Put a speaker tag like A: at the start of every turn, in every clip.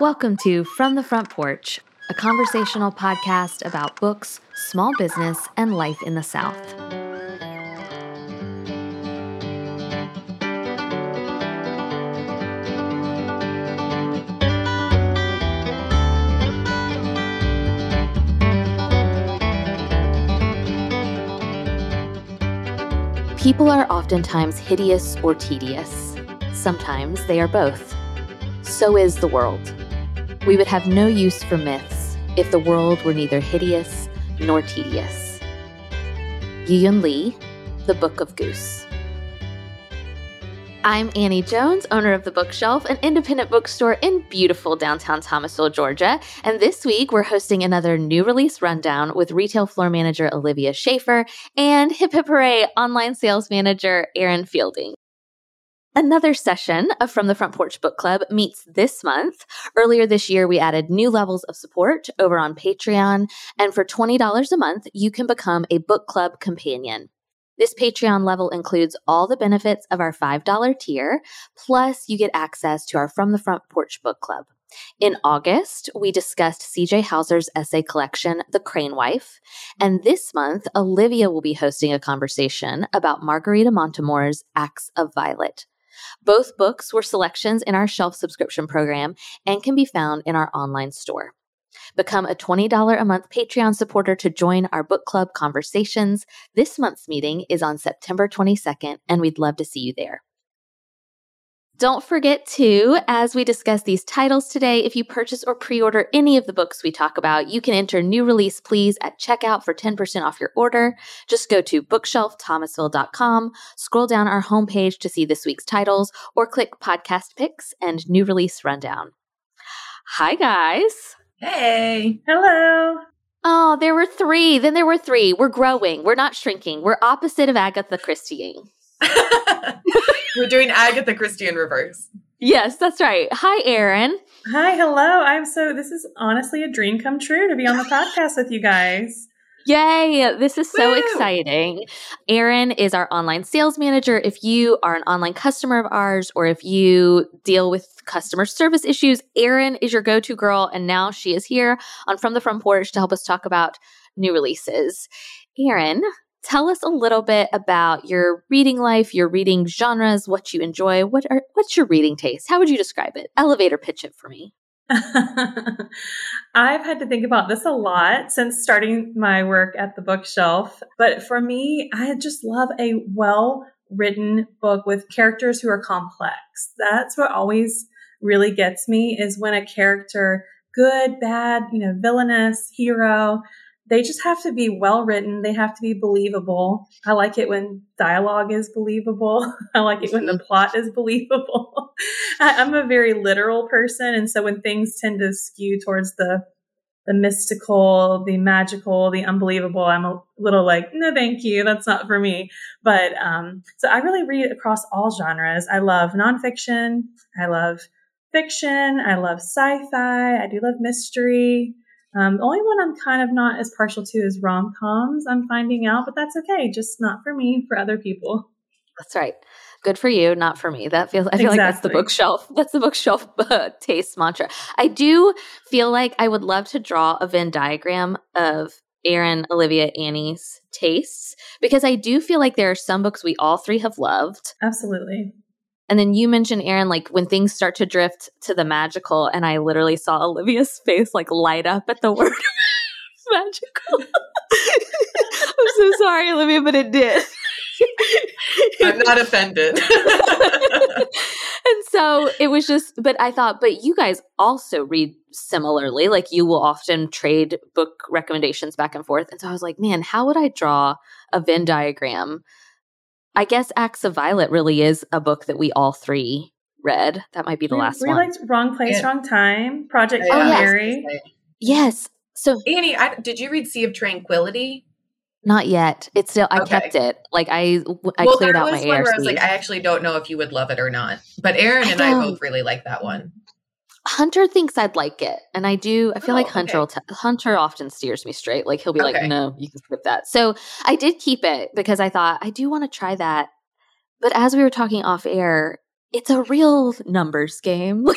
A: Welcome to From the Front Porch, a conversational podcast about books, small business, and life in the South. People are oftentimes hideous or tedious. Sometimes they are both. So is the world. We would have no use for myths if the world were neither hideous nor tedious. Yiyun Li, The Book of Goose. I'm Annie Jones, owner of The Bookshelf, an independent bookstore in beautiful downtown Thomasville, Georgia. And this week we're hosting another new release rundown with retail floor manager Olivia Schaefer and Hip Hip Hooray online sales manager Erin Fielding. Another session of From the Front Porch Book Club meets this month. Earlier this year, we added new levels of support over on Patreon. And for $20 a month, you can become a book club companion. This Patreon level includes all the benefits of our $5 tier, plus you get access to our From the Front Porch Book Club. In August, we discussed CJ Hauser's essay collection, The Crane Wife. And this month, Olivia will be hosting a conversation about Margarita Montimore's Acts of Violet. Both books were selections in our shelf subscription program and can be found in our online store. Become a $20 a month Patreon supporter to join our book club conversations. This month's meeting is on September 22nd, and we'd love to see you there. Don't forget to, as we discuss these titles today, if you purchase or pre order any of the books we talk about, you can enter new release please at checkout for 10% off your order. Just go to bookshelfthomasville.com, scroll down our homepage to see this week's titles, or click podcast picks and new release rundown. Hi, guys.
B: Hey.
C: Hello.
A: Oh, there were three. Then there were three. We're growing. We're not shrinking. We're opposite of Agatha Christieing.
B: We're doing Agatha Christie in reverse.
A: Yes, that's right. Hi, Erin.
C: Hi, hello. I'm so, this is honestly a dream come true to be on the podcast with you guys.
A: Yay! This is so
B: Woo!
A: exciting. Erin is our online sales manager. If you are an online customer of ours or if you deal with customer service issues, Erin is your go to girl. And now she is here on From the Front Porch to help us talk about new releases. Erin, tell us a little bit about your reading life, your reading genres, what you enjoy. What are what's your reading taste? How would you describe it? Elevator pitch it for me.
C: I've had to think about this a lot since starting my work at the bookshelf. But for me, I just love a well written book with characters who are complex. That's what always really gets me is when a character, good, bad, you know, villainous, hero, they just have to be well written. They have to be believable. I like it when dialogue is believable. I like it when the plot is believable. I, I'm a very literal person. And so when things tend to skew towards the the mystical, the magical, the unbelievable. I'm a little like, no, thank you. That's not for me. But um, so I really read across all genres. I love nonfiction. I love fiction. I love sci-fi. I do love mystery. Um, the only one I'm kind of not as partial to is rom coms. I'm finding out, but that's okay. Just not for me, for other people.
A: That's right. Good for you, not for me. That feels. I feel like that's the bookshelf. That's the bookshelf uh, taste mantra. I do feel like I would love to draw a Venn diagram of Erin, Olivia, Annie's tastes because I do feel like there are some books we all three have loved,
C: Absolutely.
A: And then you mentioned Erin, like when things start to drift to the magical, and I literally saw Olivia's face like light up at the word magical. I'm so sorry, Olivia, but it did.
B: I'm not offended.
A: and so it was just, but I thought, but you guys also read similarly. Like you will often trade book recommendations back and forth. And so I was like, man, how would I draw a Venn diagram? I guess Acts of Violet really is a book that we all three read. That might be the
C: we,
A: last
C: we
A: one.
C: liked Wrong Place,
B: Yeah.
C: Wrong Time, Project
B: Oh,
C: Hail
A: yes.
C: Mary.
A: yes. So
B: Annie, I, did you read Sea of Tranquility?
A: not yet. It's still, I
B: Okay.
A: kept it. Like I, I
B: well,
A: cleared out my
B: was one where I was like, I actually don't know if you would love it or not. But Erin
A: I
B: and I,
A: don't.
B: both really like that one.
A: Hunter thinks I'd like it, and I do. I feel
B: Oh,
A: like Hunter
B: okay.
A: will t- Hunter often steers me straight. Like he'll be like, "No, you can skip that." So I did keep it because I thought I do want to try that. But as we were talking off air, it's a real numbers game.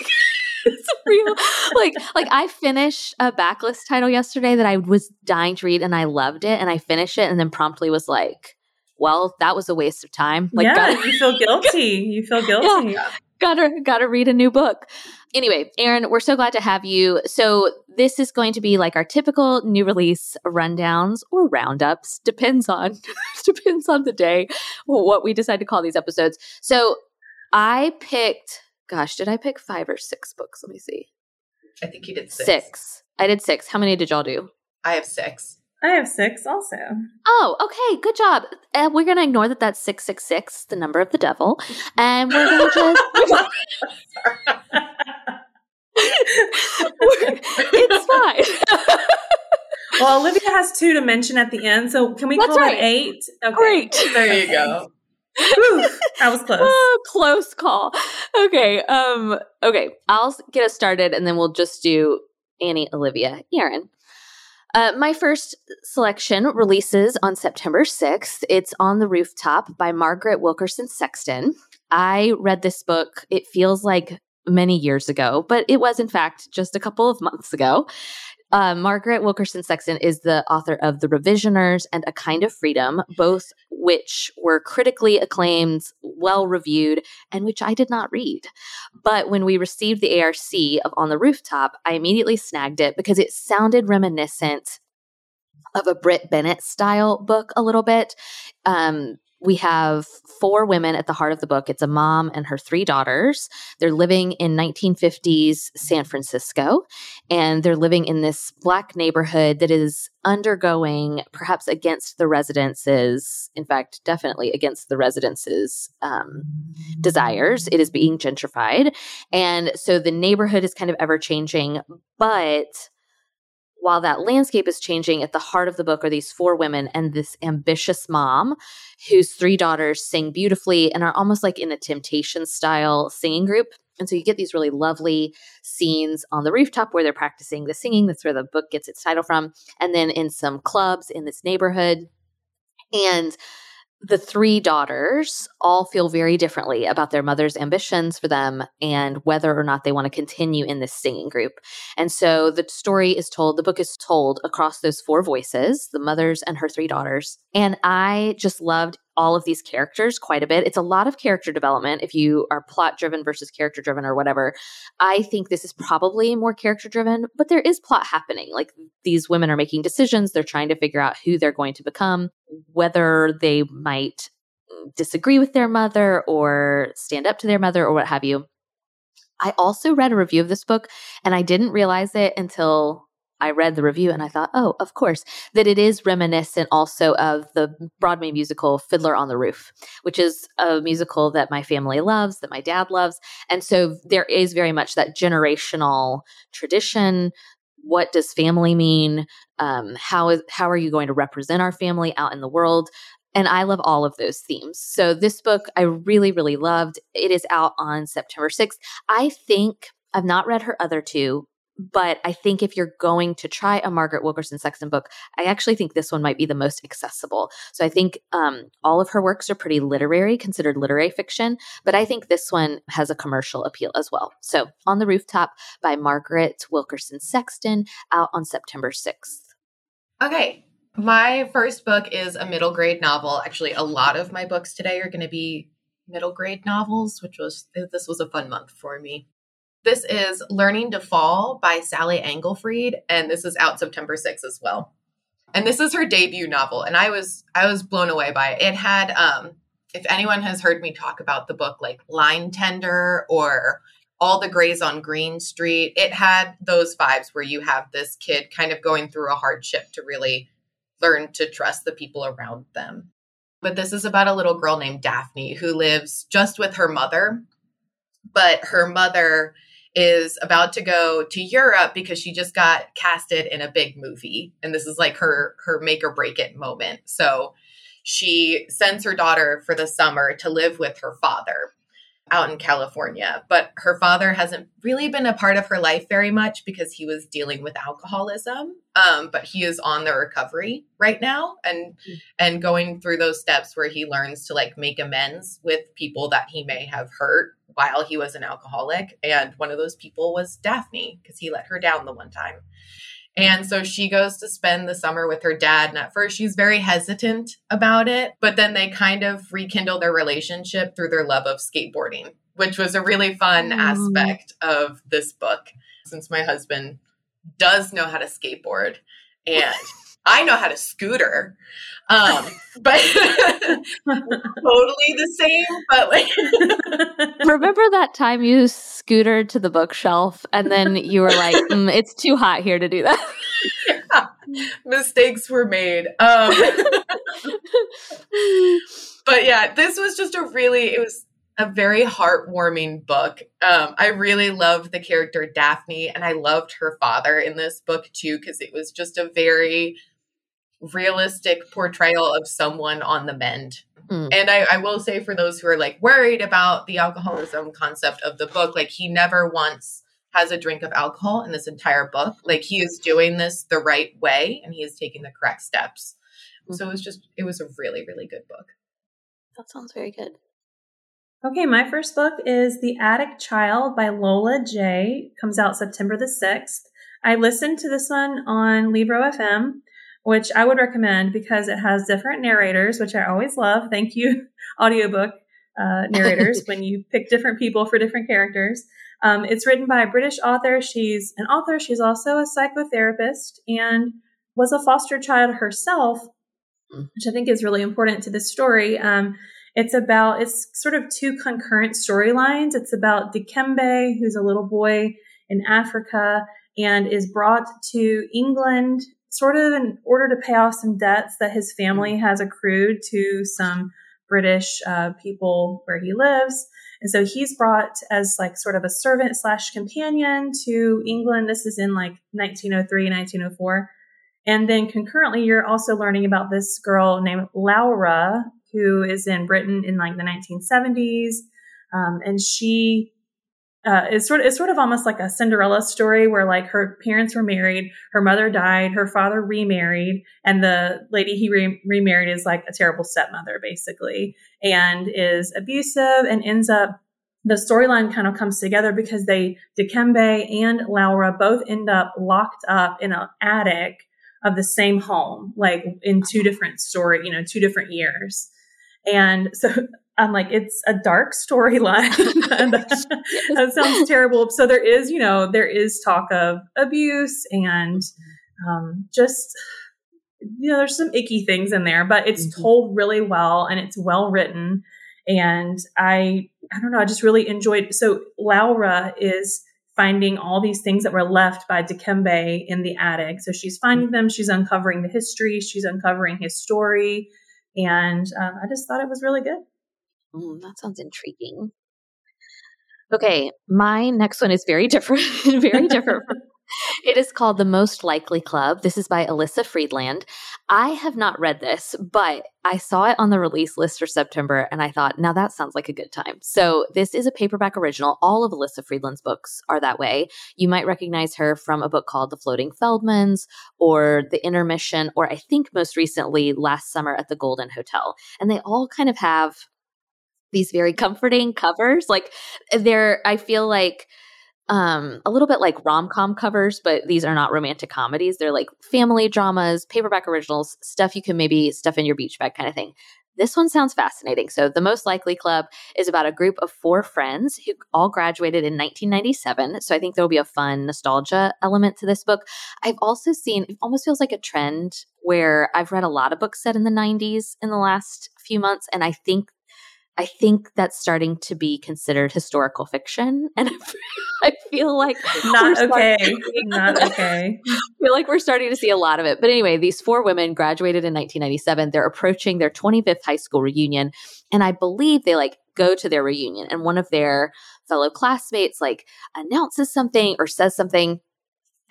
A: Like it's real. Like, like I finished a backlist title yesterday that I was dying to read and I loved it. And I finished it and then promptly was like, well, that was a waste of time. Like,
C: yeah, you feel guilty. You feel guilty.
B: Yeah.
A: gotta, gotta read a new book. Anyway, Erin we're so glad to have you. So this is going to be like our typical new release rundowns or roundups. Depends on, depends on the day, what we decide to call these episodes. So I picked, gosh, did I pick five or six books? Let me see.
B: I think you did six.
A: Six. I did six. How many did y'all do?
B: I have six.
C: I have six also.
A: Oh, okay. Good job. Uh, we're going to ignore that that's 666, the number of the devil. And we're going to just. it's fine.
C: Well, Olivia has two to mention at the end, so can we
A: That's
C: call
A: right.
C: it eight? Okay.
A: Great.
B: There you go.
C: Whew, that was close.
A: Oh, close call. Okay. Um, okay. I'll get us started and then we'll just do Annie, Olivia, Erin. Uh, my first selection releases on September 6th. It's On the Rooftop by Margaret Wilkerson Sexton. I read this book, it feels like many years ago, but it was, in fact, just a couple of months ago. Uh, Margaret Wilkerson Sexton is the author of The Revisioners and A Kind of Freedom, both which were critically acclaimed, well reviewed, and which I did not read. But when we received the ARC of On the Rooftop, I immediately snagged it because it sounded reminiscent of a Brit Bennett style book a little bit. Um, we have four women at the heart of the book. It's a mom and her three daughters. They're living in 1950s San Francisco, and they're living in this black neighborhood that is undergoing, perhaps against the residences, in fact, definitely against the residences' um, desires. It is being gentrified. And so the neighborhood is kind of ever changing, but while that landscape is changing, at the heart of the book are these four women and this ambitious mom whose three daughters sing beautifully and are almost like in a temptation style singing group. And so you get these really lovely scenes on the rooftop where they're practicing the singing. That's where the book gets its title from. And then in some clubs in this neighborhood. And the three daughters all feel very differently about their mother's ambitions for them and whether or not they want to continue in this singing group. And so the story is told, the book is told across those four voices, the mothers and her three daughters. And I just loved all of these characters quite a bit. It's a lot of character development if you are plot driven versus character driven or whatever. I think this is probably more character driven, but there is plot happening. Like these women are making decisions, they're trying to figure out who they're going to become, whether they might disagree with their mother or stand up to their mother or what have you. I also read a review of this book and I didn't realize it until I read the review and I thought, oh, of course, that it is reminiscent also of the Broadway musical Fiddler on the Roof, which is a musical that my family loves, that my dad loves. And so there is very much that generational tradition. What does family mean? Um, how is how are you going to represent our family out in the world? And I love all of those themes. So this book I really, really loved. It is out on September 6th. I think I've not read her other two, but I think if you're going to try a Margaret Wilkerson Sexton book, I actually think this one might be the most accessible. So I think um, all of her works are pretty literary, considered literary fiction, but I think this one has a commercial appeal as well. So On the Rooftop by Margaret Wilkerson Sexton, out on September 6th.
B: Okay. My first book is a middle grade novel. Actually, a lot of my books today are going to be middle grade novels, which was this was a fun month for me. This is Learning to Fall by Sally Engelfried, and this is out September 6th as well. And this is her debut novel, and I was I was blown away by it. It had um if anyone has heard me talk about the book like Line Tender or All the Grays on Green Street, it had those vibes where you have this kid kind of going through a hardship to really learn to trust the people around them. But this is about a little girl named Daphne who lives just with her mother. But her mother is about to go to Europe because she just got casted in a big movie and this is like her her make or break it moment. So she sends her daughter for the summer to live with her father. Out in California. But her father hasn't really been a part of her life very much because he was dealing with alcoholism. Um, but he is on the recovery right now and mm-hmm. and going through those steps where he learns to like make amends with people that he may have hurt while he was an alcoholic. And one of those people was Daphne because he let her down the one time. And so she goes to spend the summer with her dad. And at first, she's very hesitant about it. But then they kind of rekindle their relationship through their love of skateboarding, which was a really fun mm. aspect of this book. Since my husband does know how to skateboard and I know how to scooter. Um, but totally the same, but like
A: Remember that time you scootered to the bookshelf and then you were like, mm, it's too hot here to do that.
B: yeah. Mistakes were made. Um, but yeah, this was just a really it was a very heartwarming book. Um, I really loved the character Daphne, and I loved her father in this book too, because it was just a very realistic portrayal of someone on the mend. Mm. And I, I, will say for those who are like worried about the alcoholism concept of the book, like he never once has a drink of alcohol in this entire book. Like he is doing this the right way and he is taking the correct steps. Mm. So it was just, it was a really, really good book.
A: That sounds very good.
C: Okay, my first book is The Attic Child by Lola Jaye Comes out September the 6th. I listened to this one on Libro FM which I would recommend because it has different narrators, which I always love. Thank you, audiobook uh, narrators, when you pick different people for different characters. Um, it's written by a British author. She's an author. She's also a psychotherapist and was a foster child herself, which I think is really important to this story. Um, it's about, it's sort of two concurrent storylines. It's about Dikembe, who's a little boy in Africa and is brought to England sort of in order to pay off some debts that his family mm. has accrued to some British uh, people where he lives. And so he's brought as like sort of a servant slash companion to England. This is in like 1903, 1904. And then concurrently, you're also learning about this girl named Laura, who is in Britain in like the 1970s. Um, and she uh, it's sort of it's sort of almost like a Cinderella story where like her parents were married, her mother died, her father remarried, and the lady he re- remarried is like a terrible stepmother basically, and is abusive and ends up. The storyline kind of comes together because they Dikembe and Laura both end up locked up in an attic of the same home, like in two different story, you know, two different years. And so I'm like, it's a dark storyline. that, that sounds terrible. So there is, you know, there is talk of abuse and um, just, you know, there's some icky things in there, but it's mm-hmm. told really well and it's well written. And I, I don't know, I just really enjoyed. So Laura is finding all these things that were left by Dikembe in the attic. So she's finding them. She's uncovering the history. She's uncovering his story. And um, I just thought it was really good.
A: Mm, that sounds intriguing. Okay, my next one is very different. very different. it is called The Most Likely Club. This is by Elyssa Friedland. I have not read this, but I saw it on the release list for September and I thought, now that sounds like a good time. So, this is a paperback original. All of Elyssa Friedland's books are that way. You might recognize her from a book called The Floating Feldmans or The Intermission, or I think most recently, Last Summer at the Golden Hotel. And they all kind of have these very comforting covers. Like they're, I feel like um a little bit like rom-com covers but these are not romantic comedies they're like family dramas paperback originals stuff you can maybe stuff in your beach bag kind of thing this one sounds fascinating. So, The Most Likely Club is about a group of four friends who all graduated in 1997. So, I think there will be a fun nostalgia element to this book. I've also seen, it almost feels like a trend where I've read a lot of books set in the 90s in the last few months. And I think I think that's starting to be considered historical fiction. And I feel like
C: not okay. not okay.
A: I feel like we're starting to see a lot of it. But anyway, these four women graduated in 1997. They're approaching their 25th high school reunion. And I believe they like go to their reunion and one of their fellow classmates like announces something or says something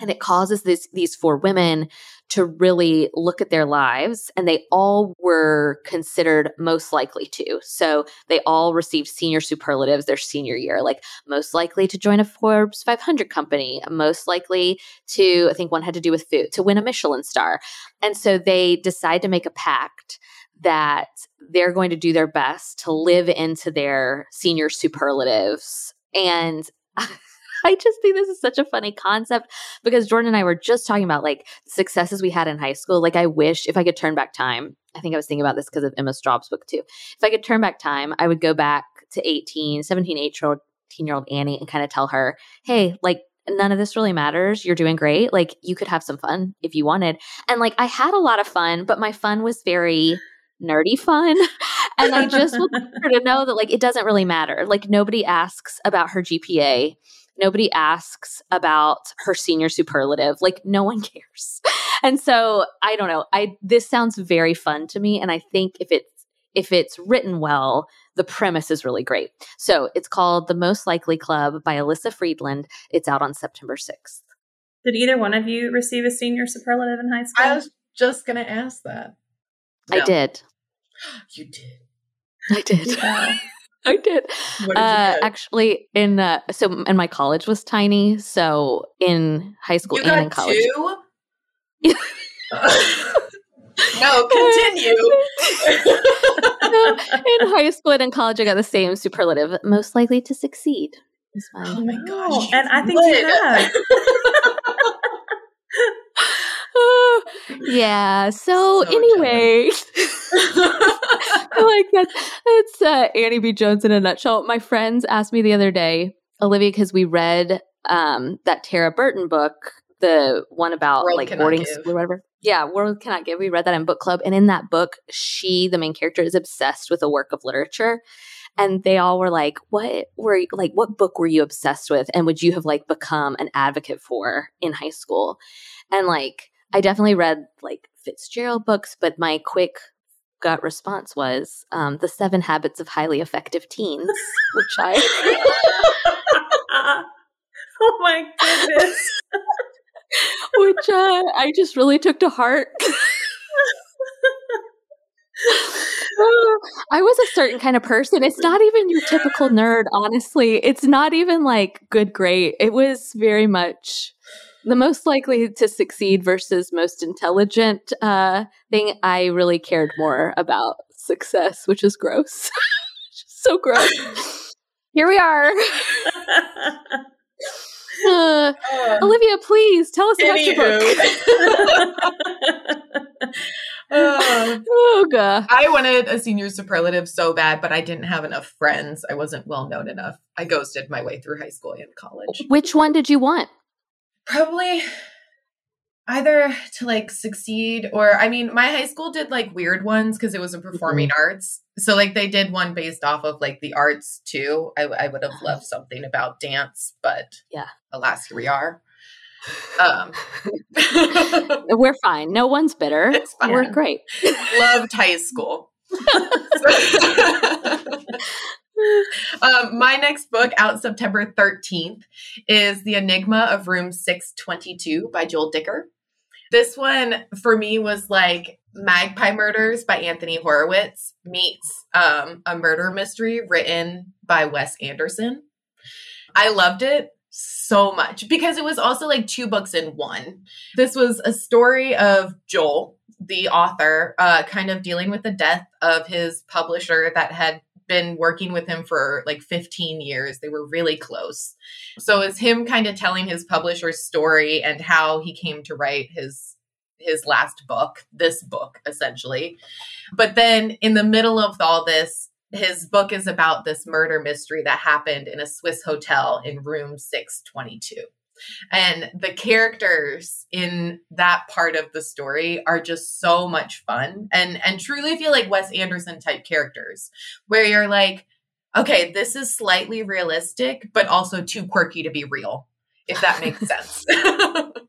A: and it causes this these four women to really look at their lives and they all were considered most likely to. So they all received senior superlatives their senior year like most likely to join a forbes 500 company most likely to i think one had to do with food to win a michelin star. And so they decide to make a pact that they're going to do their best to live into their senior superlatives. And I just think this is such a funny concept because Jordan and I were just talking about like successes we had in high school. Like, I wish if I could turn back time, I think I was thinking about this because of Emma Straub's book too. If I could turn back time, I would go back to 18, 17, 18 year old, Annie and kind of tell her, hey, like, none of this really matters. You're doing great. Like, you could have some fun if you wanted. And like, I had a lot of fun, but my fun was very nerdy fun. and I just want her to know that like it doesn't really matter. Like nobody asks about her GPA. Nobody asks about her senior superlative. Like no one cares. And so I don't know. I this sounds very fun to me and I think if it's if it's written well, the premise is really great. So it's called The Most Likely Club by Elyssa Friedland. It's out on September 6th.
C: Did either one of you receive a senior superlative in high school?
B: I was just going to ask that.
A: No. I did.
B: You did.
A: I did. I did. did uh, actually, in uh, so and my college was tiny, so in high school
B: you
A: and in college.
B: Two? no, continue.
A: in high school and in college, I got the same superlative: most likely to succeed.
B: Oh my gosh!
C: And I think you have.
A: yeah. So, so anyway, like that's that's uh, Annie B. Jones in a nutshell. My friends asked me the other day, Olivia, because we read um, that Tara Burton book, the one about World like boarding give. school or whatever. Yeah, World Cannot Give. We read that in book club, and in that book, she, the main character, is obsessed with a work of literature and they all were like what were you, like what book were you obsessed with and would you have like become an advocate for in high school and like I definitely read like Fitzgerald books, but my quick gut response was um, The Seven Habits of Highly Effective Teens, which I.
C: oh my goodness.
A: which uh, I just really took to heart. I was a certain kind of person. It's not even your typical nerd, honestly. It's not even like good, great. It was very much the most likely to succeed versus most intelligent uh, thing, I really cared more about success, which is gross. so gross. Here we are. Uh, uh, Olivia, please tell us about your book.
B: uh, oh god! I wanted a senior superlative so bad, but I didn't have enough friends. I wasn't well known enough. I ghosted my way through high school and college.
A: Which one did you want?
B: Probably either to like succeed or I mean my high school did like weird ones because it was a performing mm-hmm. arts. So like they did one based off of like the arts too. I, I would have loved something about dance, but
A: yeah,
B: alas, here we are. Um,
A: we're fine. No one's bitter. We're great.
B: Loved high school. my next book out September 13th is The Enigma of Room 622 by Joel Dicker. This one for me was like Magpie Murders by Anthony Horowitz meets um, a murder mystery written by Wes Anderson. I loved it so much because it was also like two books in one. This was a story of Joel, the author, uh, kind of dealing with the death of his publisher that had been working with him for like 15 years. They were really close. So it's him kind of telling his publisher's story and how he came to write his his last book, this book essentially. But then in the middle of all this, his book is about this murder mystery that happened in a Swiss hotel in room 622. And the characters in that part of the story are just so much fun and and truly feel like Wes Anderson type characters where you're like, okay, this is slightly realistic, but also too quirky to be real, if that makes sense.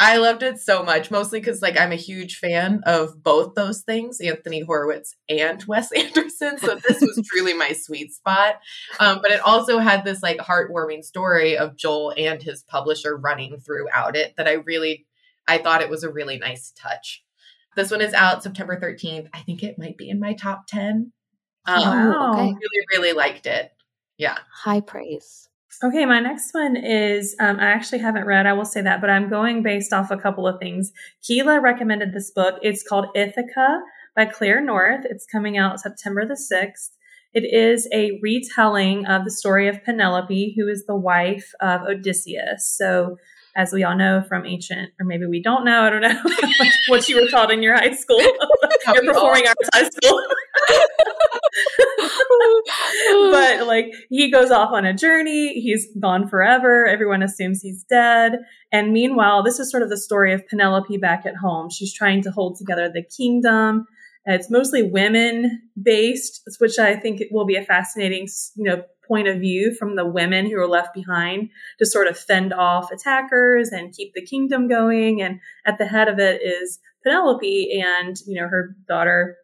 B: I loved it so much, mostly because like I'm a huge fan of both those things, Anthony Horowitz and Wes Anderson. So this was truly my sweet spot. Um, but it also had this like heartwarming story of Joel and his publisher running throughout it that I really, I thought it was a really nice touch. This one is out September 13th. I think it might be in my top 10. Um,
C: Wow.
A: okay.
B: Really, really liked it. Yeah.
A: High praise.
C: Okay, my next one is um, I actually haven't read, I will say that, but I'm going based off a couple of things. Keela recommended this book. It's called Ithaca by Claire North. It's coming out September the 6th. It is a retelling of the story of Penelope, who is the wife of Odysseus. So, as we all know from ancient, or maybe we don't know, I don't know what you were taught in your high school, your
B: we all-
C: performing arts high school. but like he goes off on a journey. He's gone forever. Everyone assumes he's dead. And meanwhile this is sort of the story of penelope back at home. She's trying to hold together the kingdom. It's mostly women based which i think will be a fascinating you know point of view from the women who are left behind to sort of fend off attackers and keep the kingdom going. And at the head of it is penelope and you know her daughter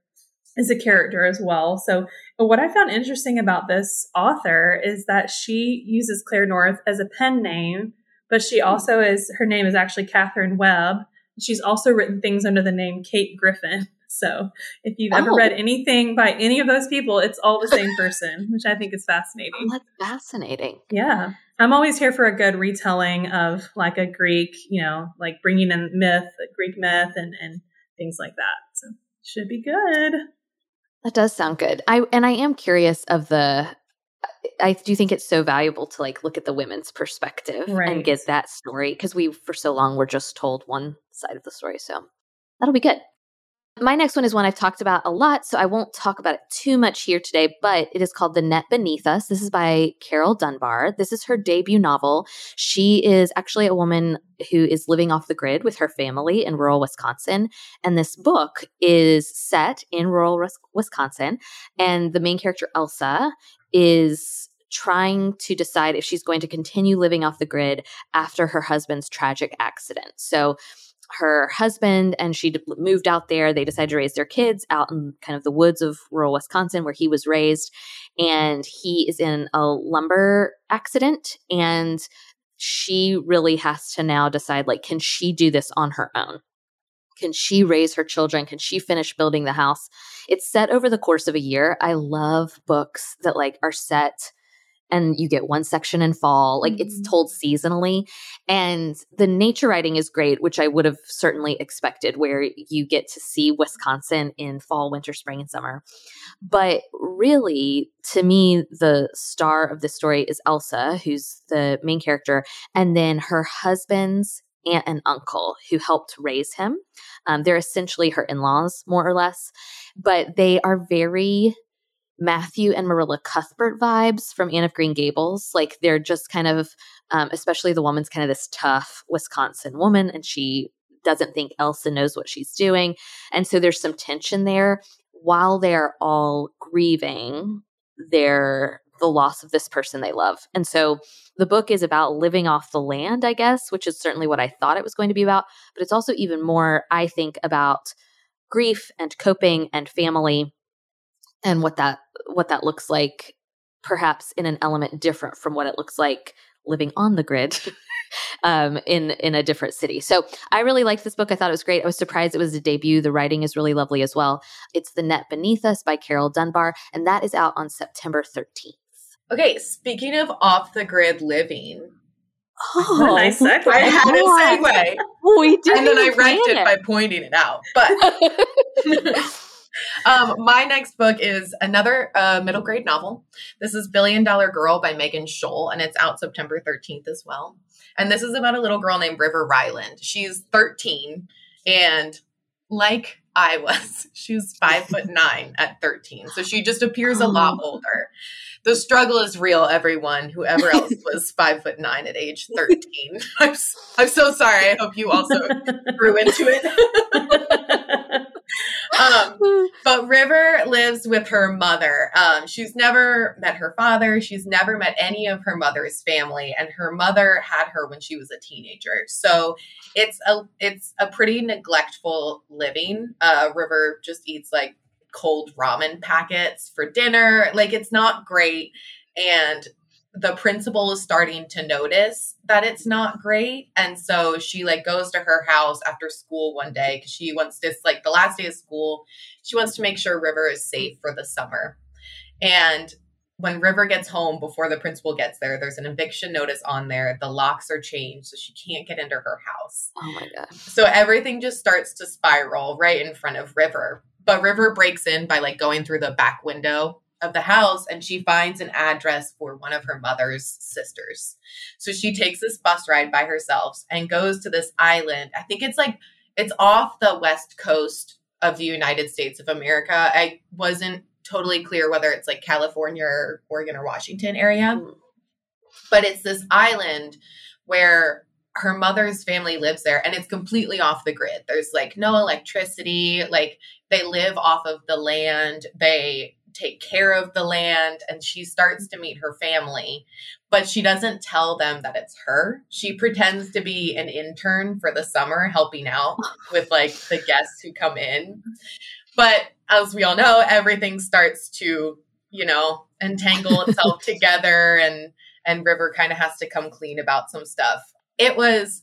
C: is a character as well. So, but what I found interesting about this author is that she uses Claire North as a pen name, but she hmm. also is her name is actually Catherine Webb. She's also written things under the name Kate Griffin. So, if you've ever
A: Oh.
C: read anything by any of those people, it's all the same person, which I think is fascinating.
A: Oh, that's fascinating.
C: Yeah. I'm always here for a good retelling of like a Greek, you know, like bringing in myth, Greek myth and, and things like that. So, should be good.
A: That does sound good. I and I am curious of the I do think it's so valuable to like look at the women's perspective
C: Right.
A: and get that story because we for so long were just told one side of the story. So that'll be good. My next one is one I've talked about a lot, so I won't talk about it too much here today, but it is called The Net Beneath Us. This is by Carol Dunbar. This is her debut novel. She is actually a woman who is living off the grid with her family in rural Wisconsin. And this book is set in rural Wisconsin. And the main character, Elsa, is trying to decide if she's going to continue living off the grid after her husband's tragic accident. So her husband and she moved out there. They decided to raise their kids out in kind of the woods of rural Wisconsin where he was raised. And he is in a lumber accident. And she really has to now decide like, can she do this on her own? Can she raise her children? Can she finish building the house? It's set over the course of a year. I love books that like are set and you get one section in fall. Like it's
C: Mhm.
A: told seasonally. And the nature writing is great, which I would have certainly expected, where you get to see Wisconsin in fall, winter, spring, and summer. But really, to me, the star of the story is Elsa, who's the main character, and then her husband's aunt and uncle who helped raise him. Um, they're essentially her in laws, more or less, but they are very Matthew and Marilla Cuthbert vibes from Anne of Green Gables. Like they're just kind of, um, especially the woman's kind of this tough Wisconsin woman, and she doesn't think Elsa knows what she's doing. And so there's some tension there while they're all grieving their the loss of this person they love. And so the book is about living off the land, I guess, which is certainly what I thought it was going to be about, but it's also even more I think about grief and coping and family and what that what that looks like perhaps in an element different from what it looks like living on the grid um, in in a different city. So I really liked this book. I thought it was great. I was surprised it was a debut. The writing is really lovely as well. It's The Net Beneath Us by Carol Dunbar, and that is out on September 13th.
B: Okay, speaking of off the grid living,
A: Oh,
C: a nice segue.
B: I had a segue,
A: We did,
B: and then I wrecked it by pointing it out. But um, my next book is another uh, middle grade novel. This is Billion Dollar Girl by Megan Scholl, and it's out September 13th as well. And this is about a little girl named River Ryland. She's 13, and like I was, she was five foot nine at 13. So she just appears a lot older. The struggle is real, everyone. Whoever else was five foot nine at age 13. I'm, I'm so sorry. I hope you also grew into it. Um, but River lives with her mother. Um, she's never met her father. She's never met any of her mother's family, and her mother had her when she was a teenager. So it's a it's a pretty neglectful living. Uh, River just eats like cold ramen packets for dinner. Like it's not great, and the principal is starting to notice that it's not great. And so she like goes to her house after school one day because she wants this like the last day of school she wants to make sure river is safe for the summer. And when river gets home before the principal gets there there's an eviction notice on there. The locks are changed so she can't get into her house.
A: Oh my god
B: so everything just starts to spiral right in front of river. But river breaks in by like going through the back window of the house and she finds an address for one of her mother's sisters. So she takes this bus ride by herself and goes to this island. I think it's like it's off the west coast of the United States of America. I wasn't totally clear whether it's like California or Oregon or Washington area. Hmm. But it's this island where her mother's family lives there and it's completely off the grid. There's like no electricity, like they live off of the land. They take care of the land and she starts to meet her family but she doesn't tell them that it's her. She pretends to be an intern for the summer helping out with like the guests who come in. But as we all know everything starts to you know entangle itself together and and river kind of has to come clean about some stuff. It was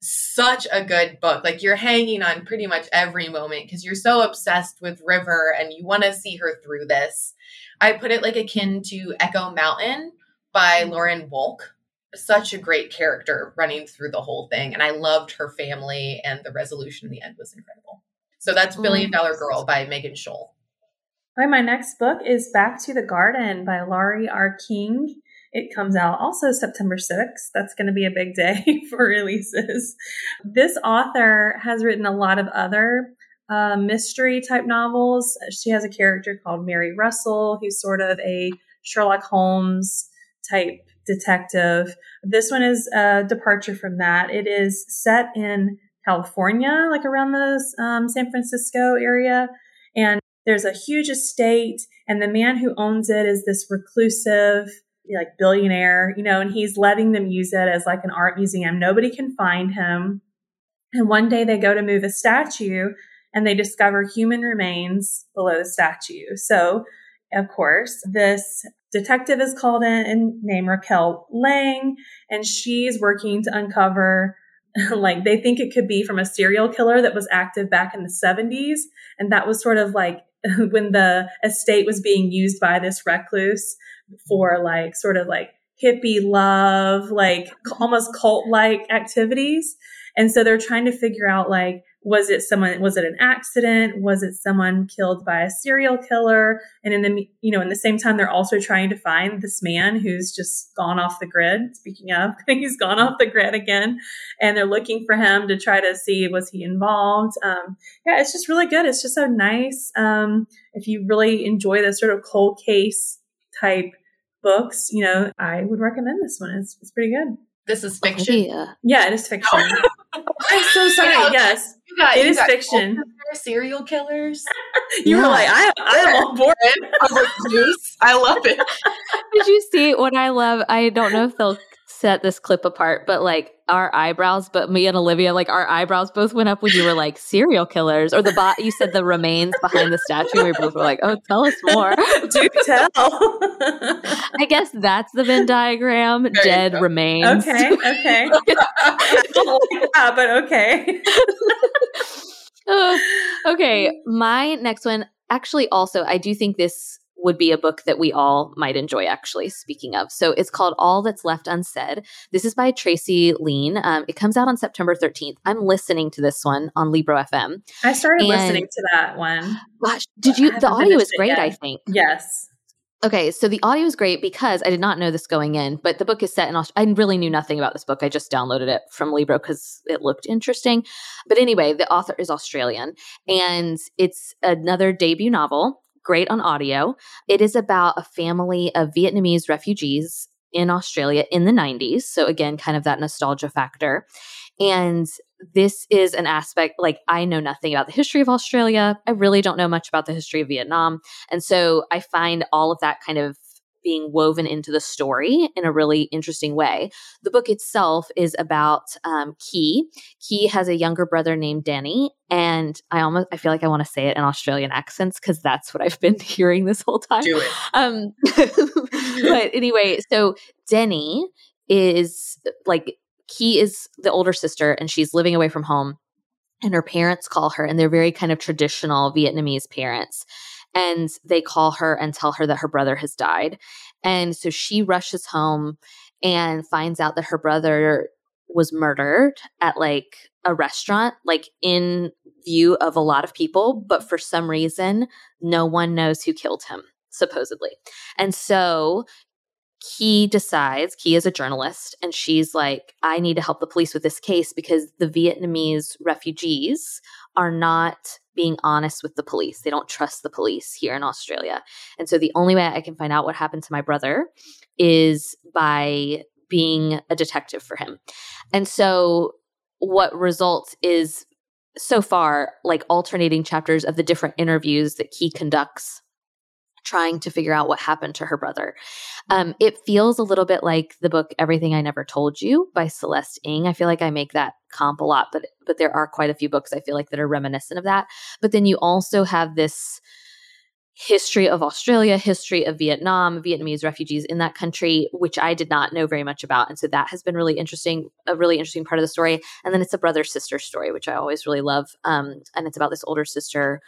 B: such a good book. Like you're hanging on pretty much every moment because you're so obsessed with River and you want to see her through this. I put it like akin to Echo Mountain by mm-hmm. Lauren Wolk. Such a great character running through the whole thing. And I loved her family and the resolution in the end was incredible. So that's Billion Dollar Girl by Megan Scholl. All
C: right, my next book is Back to the Garden by Laurie R. King. It comes out also September 6th. That's going to be a big day for releases. This author has written a lot of other uh, mystery type novels. She has a character called Mary Russell, who's sort of a Sherlock Holmes type detective. This one is a departure from that. It is set in California, like around the um, San Francisco area. And there's a huge estate, and the man who owns it is this reclusive, like billionaire, you know, and he's letting them use it as like an art museum. Nobody can find him. And one day they go to move a statue and they discover human remains below the statue. So, of course, this detective is called in named Raquel Laing, and she's working to uncover like they think it could be from a serial killer that was active back in the 70s. And that was sort of like when the estate was being used by this recluse for like sort of like hippie love, like almost cult like activities. And so they're trying to figure out like, was it someone, was it an accident? Was it someone killed by a serial killer? And in the, you know, in the same time, they're also trying to find this man who's just gone off the grid. Speaking of, he's gone off the grid again. And they're looking for him to try to see, was he involved? Um, yeah, it's just really good. It's just so nice. Um, if you really enjoy this sort of cold case type books, you know, I would recommend this one. It's, it's pretty good.
B: This is oh, fiction. Oh,
C: yeah. yeah, it is fiction. I'm so sorry. Yeah, yes, got, it is fiction.
B: Serial killers.
C: you yeah. were like, I, I am on board.
B: I love it.
A: Did you see what I love? I don't know if they'll set this clip apart, but like our eyebrows, but me and Olivia, like our eyebrows both went up when you were like serial killers or the bot. You said the remains behind the statue. We both were like, oh, tell us more.
C: Do tell.
A: I guess that's the Venn diagram. There Dead remains.
C: Okay. Okay. yeah, but okay.
A: uh, okay. My next one, actually, also, I do think this would be a book that we all might enjoy, actually, speaking of. So it's called All That's Left Unsaid. This is by Tracey Lien. Um, it comes out on September 13th. I'm listening to this one on Libro FM.
C: I started and, listening to that one.
A: Gosh, did you? The audio is great, I think.
C: Yes.
A: Okay, so the audio is great because I did not know this going in, but the book is set in Australia. I really knew nothing about this book. I just downloaded it from Libro because it looked interesting. But anyway, the author is Australian and it's another debut novel great on audio. It is about a family of Vietnamese refugees in Australia in the 90s. So, again, kind of that nostalgia factor. And this is an aspect like I know nothing about the history of Australia. I really don't know much about the history of Vietnam. And so I find all of that kind of being woven into the story in a really interesting way. The book itself is about um, Ky. Ky has a younger brother named Danny, and I almost I feel like I want to say it in Australian accents because that's what I've been hearing this whole time.
B: Do it.
A: Um, but anyway, so Denny is like Ky is the older sister, and she's living away from home. And her parents call her, and they're very kind of traditional Vietnamese parents. And they call her and tell her that her brother has died. And so she rushes home and finds out that her brother was murdered at like a restaurant, like in view of a lot of people. But for some reason, no one knows who killed him, supposedly. And so Ky decides, Ky is a journalist, and she's like, I need to help the police with this case because the Vietnamese refugees are not being honest with the police. They don't trust the police here in Australia. And so the only way I can find out what happened to my brother is by being a detective for him. And so what results is so far like alternating chapters of the different interviews that he conducts trying to figure out what happened to her brother. Um, it feels a little bit like the book Everything I Never Told You by Celeste Ng. I feel like I make that comp a lot, but but there are quite a few books I feel like that are reminiscent of that. But then you also have this history of Australia, history of Vietnam, Vietnamese refugees in that country, which I did not know very much about. And so that has been really interesting, a really interesting part of the story. And then it's a brother sister story, which I always really love. Um, and it's about this older sister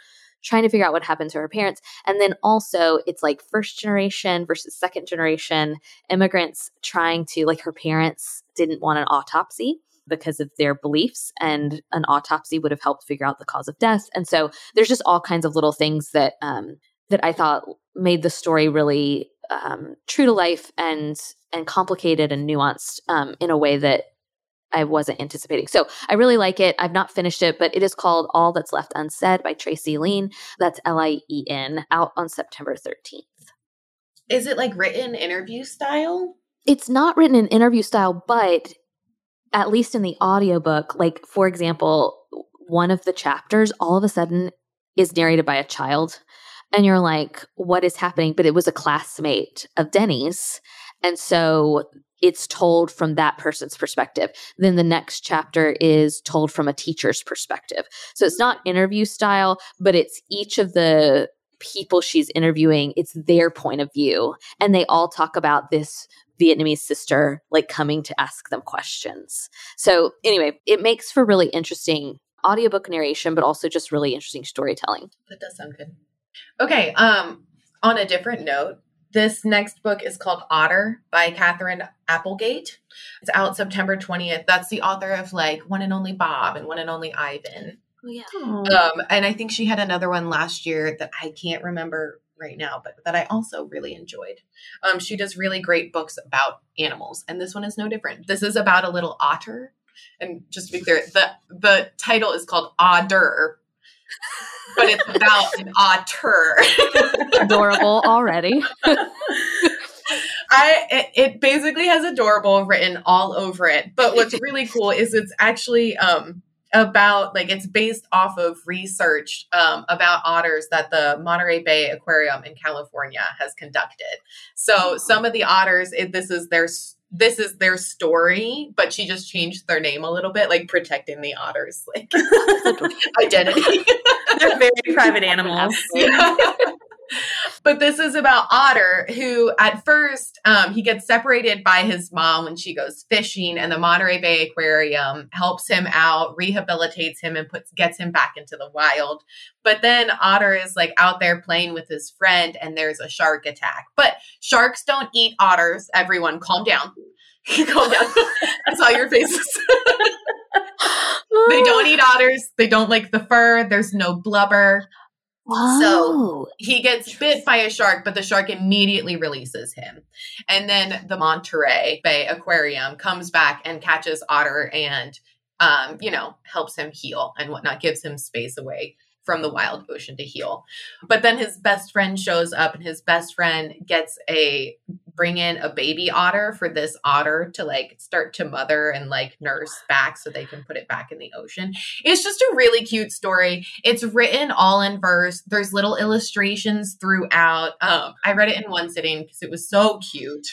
A: trying to figure out what happened to her parents. And then also, it's like first generation versus second generation immigrants trying to, like, her parents didn't want an autopsy because of their beliefs, and an autopsy would have helped figure out the cause of death. And so, there's just all kinds of little things that, um, that I thought made the story really um, true to life and and complicated and nuanced um, in a way that I wasn't anticipating. So I really like it. I've not finished it, but it is called All That's Left Unsaid by Tracey Lien. That's L I E N, out on September 13th.
B: Is it like written interview style?
A: It's not written in interview style, but at least in the audiobook, like for example, one of the chapters all of a sudden is narrated by a child. And you're like, what is happening? But it was a classmate of Denny's. And so it's told from that person's perspective. Then the next chapter is told from a teacher's perspective. So it's not interview style, but it's each of the people she's interviewing, it's their point of view. And they all talk about this Vietnamese sister like coming to ask them questions. So anyway, it makes for really interesting audiobook narration, but also just really interesting storytelling.
B: That does sound good. Okay, um, on a different note, this next book is called Otter by Katherine Applegate. It's out September 20th. That's the author of like One and Only Bob and One and Only Ivan.
A: Oh, yeah.
B: Um, and I think she had another one last year that I can't remember right now, but that I also really enjoyed. Um, she does really great books about animals, and this one is no different. This is about a little otter. And just to be clear, the the title is called Otter, but it's about an otter.
A: Adorable already.
B: I it, it, basically has adorable written all over it. But what's really cool is it's actually um about like it's based off of research um, about otters that the Monterey Bay Aquarium in California has conducted. So some of the otters, it, this is their this is their story, but she just changed their name a little bit, like protecting the otters, like identity.
C: They're very private animals.
B: Yeah. But this is about Otter, who at first um, he gets separated by his mom when she goes fishing, and the Monterey Bay Aquarium helps him out, rehabilitates him, and puts gets him back into the wild. But then Otter is like out there playing with his friend, and there's a shark attack. But sharks don't eat otters. Everyone, calm down. calm down. I saw your faces. they don't eat otters. They don't like the fur. There's no blubber.
A: Oh.
B: So he gets bit by a shark, but the shark immediately releases him. And then the Monterey Bay Aquarium comes back and catches Otter and, um, you know, helps him heal and whatnot, gives him space away from the wild ocean to heal. But then his best friend shows up and his best friend gets a bring in a baby otter for this otter to like start to mother and like nurse back so they can put it back in the ocean. It's just a really cute story. It's written all in verse. There's little illustrations throughout. Um, I read it in one sitting because it was so cute.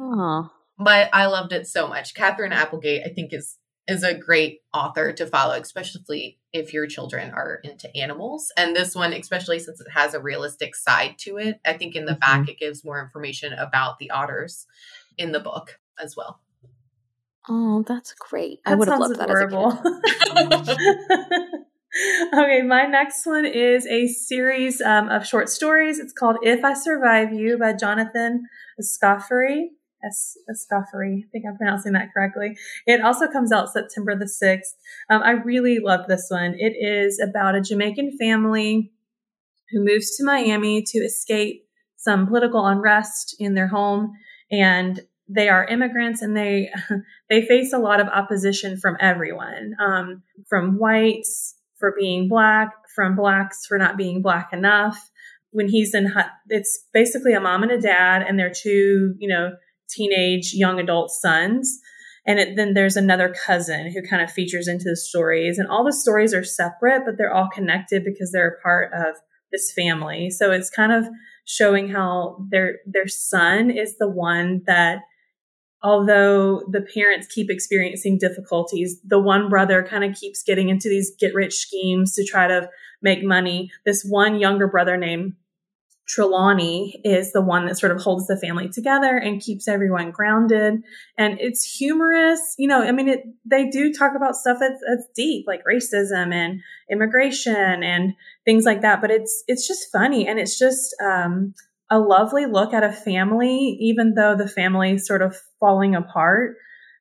A: Oh.
B: But I loved it so much. Katherine Applegate, I think, is is a great author to follow, especially if your children are into animals. And this one, especially since it has a realistic side to it, I think in the mm-hmm. back it gives more information about the otters in the book as well.
A: Oh, that's great.
C: That
A: I would have
C: loved
A: adorable.
C: that okay, my next one is a series um, of short stories. It's called If I Survive You by Jonathan Escoffery. Es- Escoffery. I think I'm pronouncing that correctly. It also comes out September the 6th. Um, I really love this one. It is about a Jamaican family who moves to Miami to escape some political unrest in their home. And they are immigrants and they they face a lot of opposition from everyone um, from whites for being black from blacks for not being black enough when he's in it's basically a mom and a dad and their two you know teenage young adult sons. And it, then there's another cousin who kind of features into the stories. And all the stories are separate, but they're all connected because they're a part of this family. So it's kind of showing how their their son is the one that although the parents keep experiencing difficulties, the one brother kind of keeps getting into these get rich schemes to try to make money. This one younger brother named Trelawney is the one that sort of holds the family together and keeps everyone grounded. And it's humorous. You know, I mean, it, they do talk about stuff that's, that's deep, like racism and immigration and things like that. But it's, it's just funny. And it's just, um, a lovely look at a family, even though the family sort of falling apart,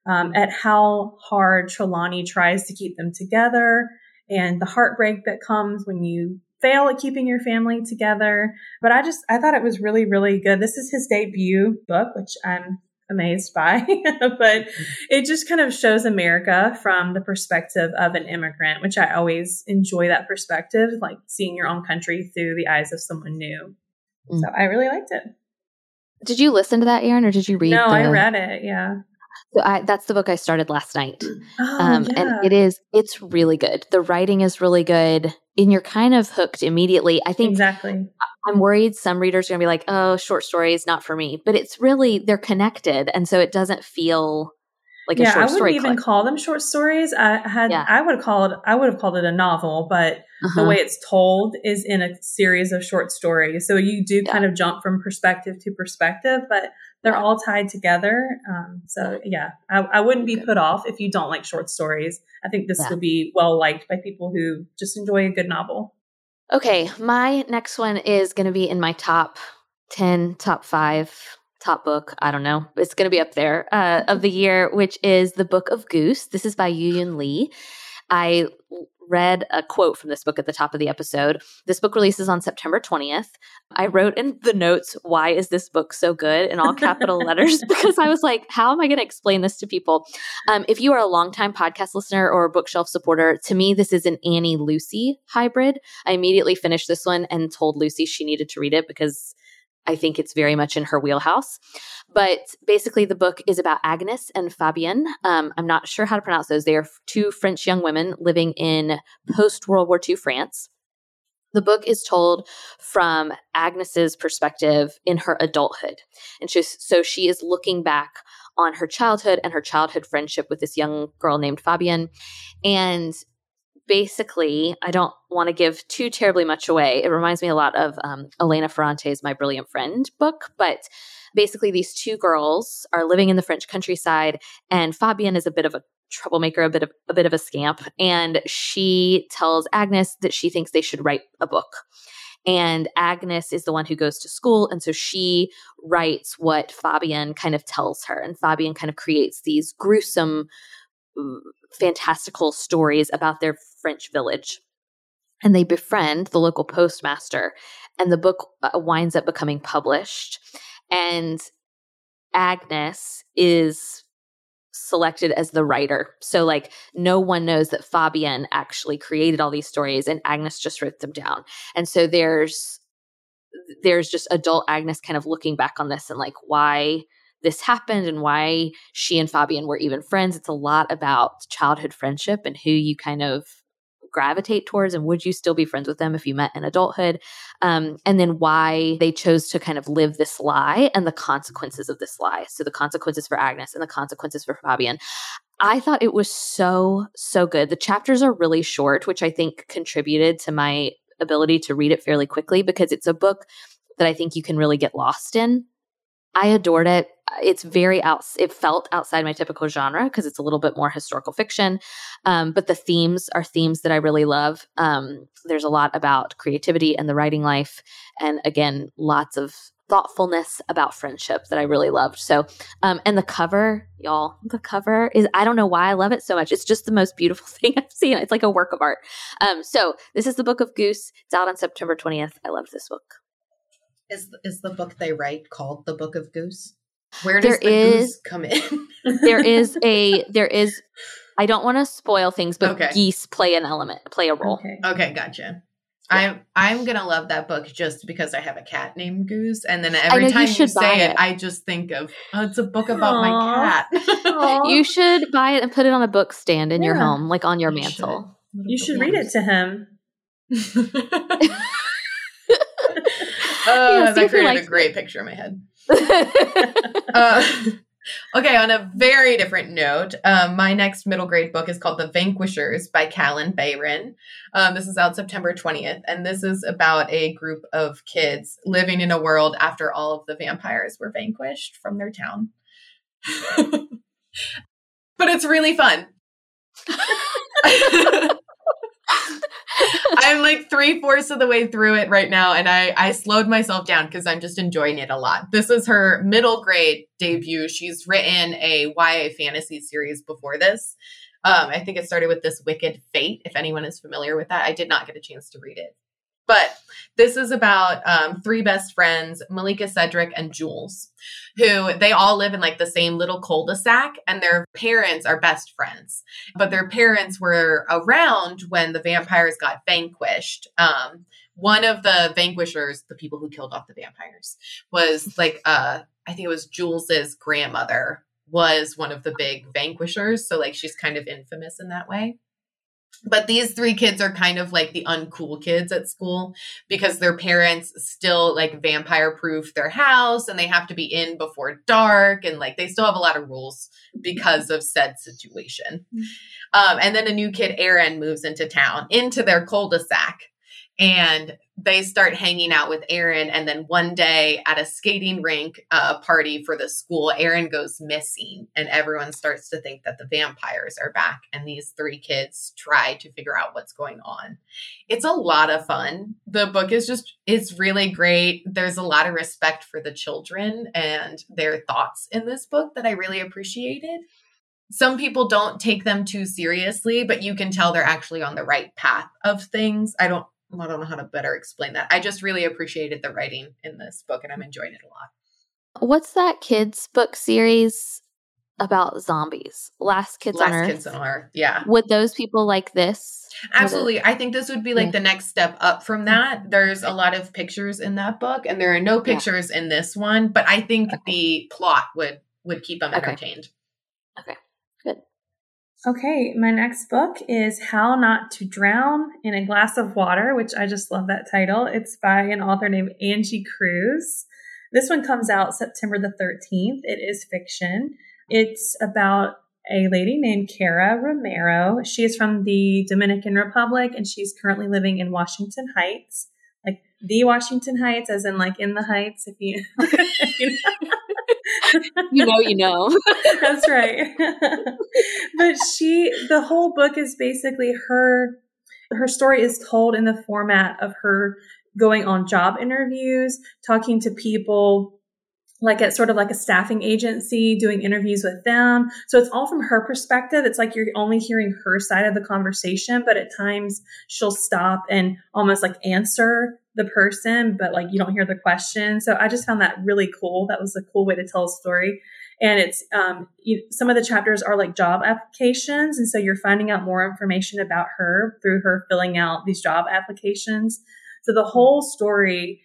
C: um, at how hard Trelawney tries to keep them together and the heartbreak that comes when you fail at keeping your family together. But I just, I thought it was really, really good. This is his debut book, which I'm amazed by, but it just kind of shows America from the perspective of an immigrant, which I always enjoy that perspective, like seeing your own country through the eyes of someone new. Mm. So I really liked it.
A: Did you listen to that, Erin, or did you read? It?
C: No,
A: the...
C: I read it. Yeah.
A: So I, that's the book I started last night.
C: Oh, um, yeah.
A: And it is, it's really good. The writing is really good and you're kind of hooked immediately. I think
C: exactly.
A: I'm worried some readers are going to be like, "Oh, short stories not for me," but it's really they're connected, and so it doesn't feel like
C: yeah,
A: a short
C: I wouldn't
A: story.
C: even call them short stories. I had yeah. I would call it I would have called it a novel, but uh-huh. the way it's told is in a series of short stories. So you do yeah. kind of jump from perspective to perspective, but they're all tied together. Um, so yeah, I, I wouldn't be put off if you don't like short stories. I think this yeah. will be well liked by people who just enjoy a good novel.
A: Okay, my next one is going to be in my top 10, top five, top book. I don't know. It's going to be up there uh, of the year, which is The Book of Goose. This is by Yiyun Li. I read a quote from this book at the top of the episode. This book releases on September 20th. I wrote in the notes, Why is this book so good? in all capital letters because I was like, How am I going to explain this to people? Um, if you are a longtime podcast listener or a bookshelf supporter, to me, this is an Annie Lucy hybrid. I immediately finished this one and told Lucy she needed to read it because I think it's very much in her wheelhouse. But basically, the book is about Agnes and Fabienne. Um, I'm not sure how to pronounce those. They are two French young women living in post World War II France. The book is told from Agnes's perspective in her adulthood. And she's, so she is looking back on her childhood and her childhood friendship with this young girl named Fabienne. And basically, I don't want to give too terribly much away. It reminds me a lot of um, Elena Ferrante's My Brilliant Friend book, but basically, these two girls are living in the French countryside, and Fabienne is a bit of a troublemaker, a bit of a bit of a scamp, and she tells Agnes that she thinks they should write a book. And Agnes is the one who goes to school. And so she writes what Fabienne kind of tells her. And Fabienne kind of creates these gruesome fantastical stories about their French village. And they befriend the local postmaster, and the book uh, winds up becoming published. And Agnes is selected as the writer. So like no one knows that Fabienne actually created all these stories and Agnes just wrote them down. And so there's there's just adult Agnes kind of looking back on this and like why this happened and why she and Fabienne were even friends. It's a lot about childhood friendship and who you kind of gravitate towards and would you still be friends with them if you met in adulthood um, and then why they chose to kind of live this lie and the consequences of this lie so the consequences for agnes and the consequences for fabienne i thought it was so so good the chapters are really short which i think contributed to my ability to read it fairly quickly because it's a book that i think you can really get lost in I adored it. It's very out. It felt outside my typical genre because it's a little bit more historical fiction, um, but the themes are themes that I really love. Um, there's a lot about creativity and the writing life, and again, lots of thoughtfulness about friendship that I really loved. So, um, and the cover, y'all, the cover is, I don't know why I love it so much. It's just the most beautiful thing I've seen. It's like a work of art. Um, so this is the book of Goose. It's out on September 20th. I love this book.
B: Is is the book they write called the Book of Goose? Where does there the is, goose come in?
A: there is a there is I don't want to spoil things, but okay. geese play an element, play a role.
B: Okay, okay gotcha. Yeah. I'm I'm gonna love that book just because I have a cat named Goose, and then every time you, you say it, it, I just think of oh, it's a book about Aww. my
A: cat. you should buy it and put it on a book stand in yeah. your home, like on your you mantle.
C: Should. You should read it to him.
B: oh, yeah, that created a great picture in my head. uh, okay, on a very different note, um, my next middle grade book is called The Vanquishers by Kalynn Bayron. Um, this is out September 20th, and this is about a group of kids living in a world after all of the vampires were vanquished from their town. but it's really fun. I'm like three fourths of the way through it right now, and I I slowed myself down because I'm just enjoying it a lot. This is her middle grade debut. She's written a YA fantasy series before this. Um, I think it started with this Wicked Fate. If anyone is familiar with that, I did not get a chance to read it. But this is about um, three best friends, Malika, Cedric, and Jules, who they all live in like the same little cul-de-sac, and their parents are best friends. But their parents were around when the vampires got vanquished. Um, one of the vanquishers, the people who killed off the vampires, was like uh, I think it was Jules's grandmother was one of the big vanquishers. So like she's kind of infamous in that way. But these three kids are kind of like the uncool kids at school because their parents still like vampire proof their house and they have to be in before dark and like they still have a lot of rules because of said situation. Mm. Um, and then a new kid, Aaron, moves into town into their cul de sac and they start hanging out with Aaron. And then one day at a skating rink uh, party for the school, Aaron goes missing, and everyone starts to think that the vampires are back. And these three kids try to figure out what's going on. It's a lot of fun. The book is just, it's really great. There's a lot of respect for the children and their thoughts in this book that I really appreciated some people don't take them too seriously, but you can tell they're actually on the right path of things. I don't I don't know how to better explain that. I just really appreciated the writing in this book and I'm enjoying it a lot.
A: What's that kids book series about zombies? Last Kids
B: Last
A: on Earth.
B: Last Kids on Earth. Yeah.
A: Would those people like this?
B: Absolutely. I think this would be like yeah. the next step up from mm-hmm. that. There's a lot of pictures in that book and there are no pictures yeah. in this one, but I think okay. the plot would would keep them entertained.
A: Okay. okay. Good.
C: Okay, my next book is How Not to Drown in a Glass of Water, which I just love that title. It's by an author named Angie Cruz. This one comes out September the 13th. It is fiction. It's about a lady named Cara Romero. She is from the Dominican Republic and she's currently living in Washington Heights, like the Washington Heights, as in like in the Heights. If you, you know
A: you know, you know.
C: That's right. but she, the whole book is basically her, her story is told in the format of her going on job interviews, talking to people like at sort of like a staffing agency, doing interviews with them. So it's all from her perspective. It's like you're only hearing her side of the conversation, but at times she'll stop and almost like answer the person, but like you don't hear the question. So I just found that really cool. That was a cool way to tell a story. and it's um, you, some of the chapters are like job applications and so you're finding out more information about her through her filling out these job applications so the whole story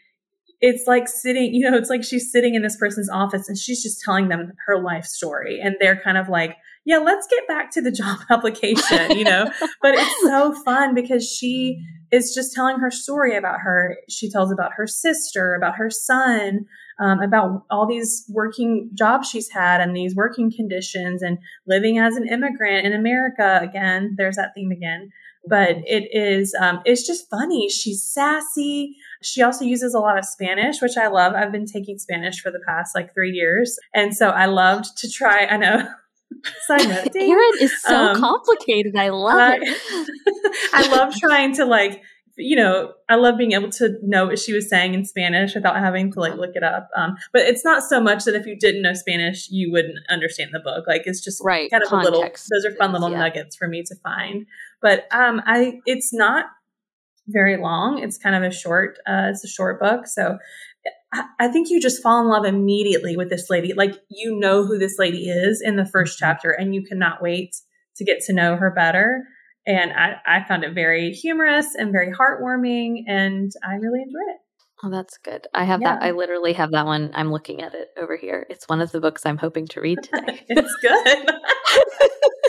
C: it's like sitting you know it's like she's sitting in this person's office and she's just telling them her life story and they're kind of like yeah let's get back to the job application you know but it's so fun because she is just telling her story about her she tells about her sister about her son um, about all these working jobs she's had and these working conditions and living as an immigrant in America. Again, there's that theme again. But it is, um, it's just funny. She's sassy. She also uses a lot of Spanish, which I love. I've been taking Spanish for the past like three years. And so I loved to try, I know.
A: Side note. Erin is so um, complicated. I love I,
C: it. I love trying to like you know, I love being able to know what she was saying in Spanish without having to like look it up. Um, but it's not so much that if you didn't know Spanish, you wouldn't understand the book. Like it's just
A: right.
C: kind of Context. a little. Those are fun little yeah. nuggets for me to find. But um, I, it's not very long. It's kind of a short. Uh, it's a short book, so I, think you just fall in love immediately with this lady. Like you know who this lady is in the first mm-hmm. chapter, and you cannot wait to get to know her better. And I, I found it very humorous and very heartwarming, and I really enjoyed it.
A: Oh, that's good. I have yeah. that. I literally have that one. I'm looking at it over here. It's one of the books I'm hoping to read today.
C: it's good.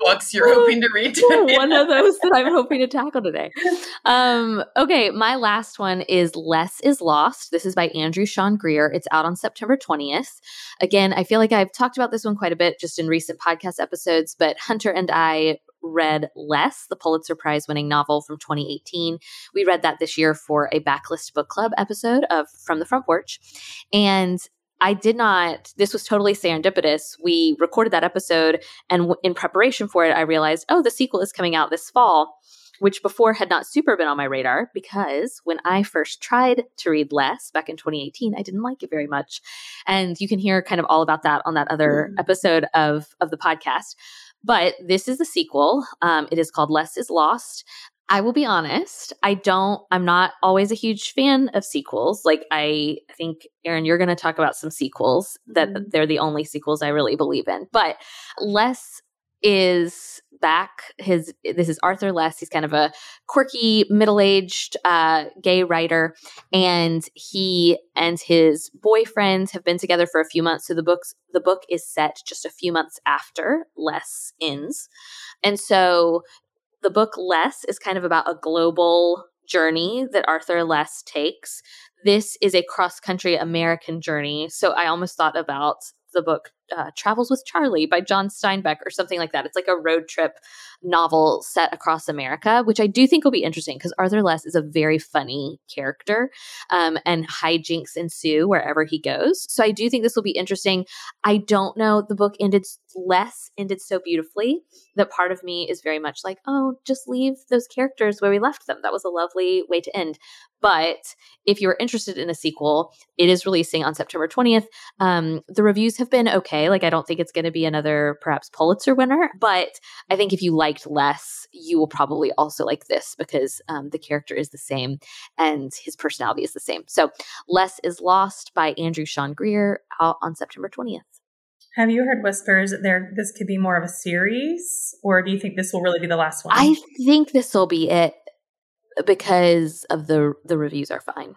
B: books you're hoping to read today.
A: one of those that I'm hoping to tackle today. Um, okay, my last one is Less is Lost. This is by Andrew Sean Greer. It's out on September 20th. Again, I feel like I've talked about this one quite a bit just in recent podcast episodes, but Hunter and I read Less, the Pulitzer Prize winning novel from 2018. We read that this year for a backlist book club episode of From the Front Porch. And I did not, this was totally serendipitous. We recorded that episode, and w- in preparation for it, I realized, oh, the sequel is coming out this fall, which before had not super been on my radar because when I first tried to read Less back in 2018, I didn't like it very much. And you can hear kind of all about that on that other mm-hmm. episode of, of the podcast. But this is the sequel. Um, it is called Less is Lost. I will be honest, I don't, I'm not always a huge fan of sequels. Like, I think, Erin, you're going to talk about some sequels that mm-hmm. they're the only sequels I really believe in. But Less is back. His this is Arthur Less. He's kind of a quirky, middle-aged uh, gay writer, and he and his boyfriend have been together for a few months. So the books the book is set just a few months after Less ends, and so the book Less is kind of about a global journey that Arthur Less takes. This is a cross country American journey. So I almost thought about the book uh, Travels with Charlie by John Steinbeck or something like that. It's like a road trip novel set across America, which I do think will be interesting because Arthur Less is a very funny character um, and hijinks ensue wherever he goes. So I do think this will be interesting. I don't know. The book ended less, ended so beautifully that part of me is very much like, oh, just leave those characters where we left them. That was a lovely way to end. But if you're interested in a sequel, it is releasing on September 20th. Um, the reviews have been okay. Like, I don't think it's going to be another perhaps Pulitzer winner, but I think if you liked less, you will probably also like this because um, the character is the same and his personality is the same. So, Less is Lost by Andrew Sean Greer out on September 20th.
C: Have you heard whispers that there this could be more of a series, or do you think this will really be the last one?
A: I think this will be it because of the the reviews are fine.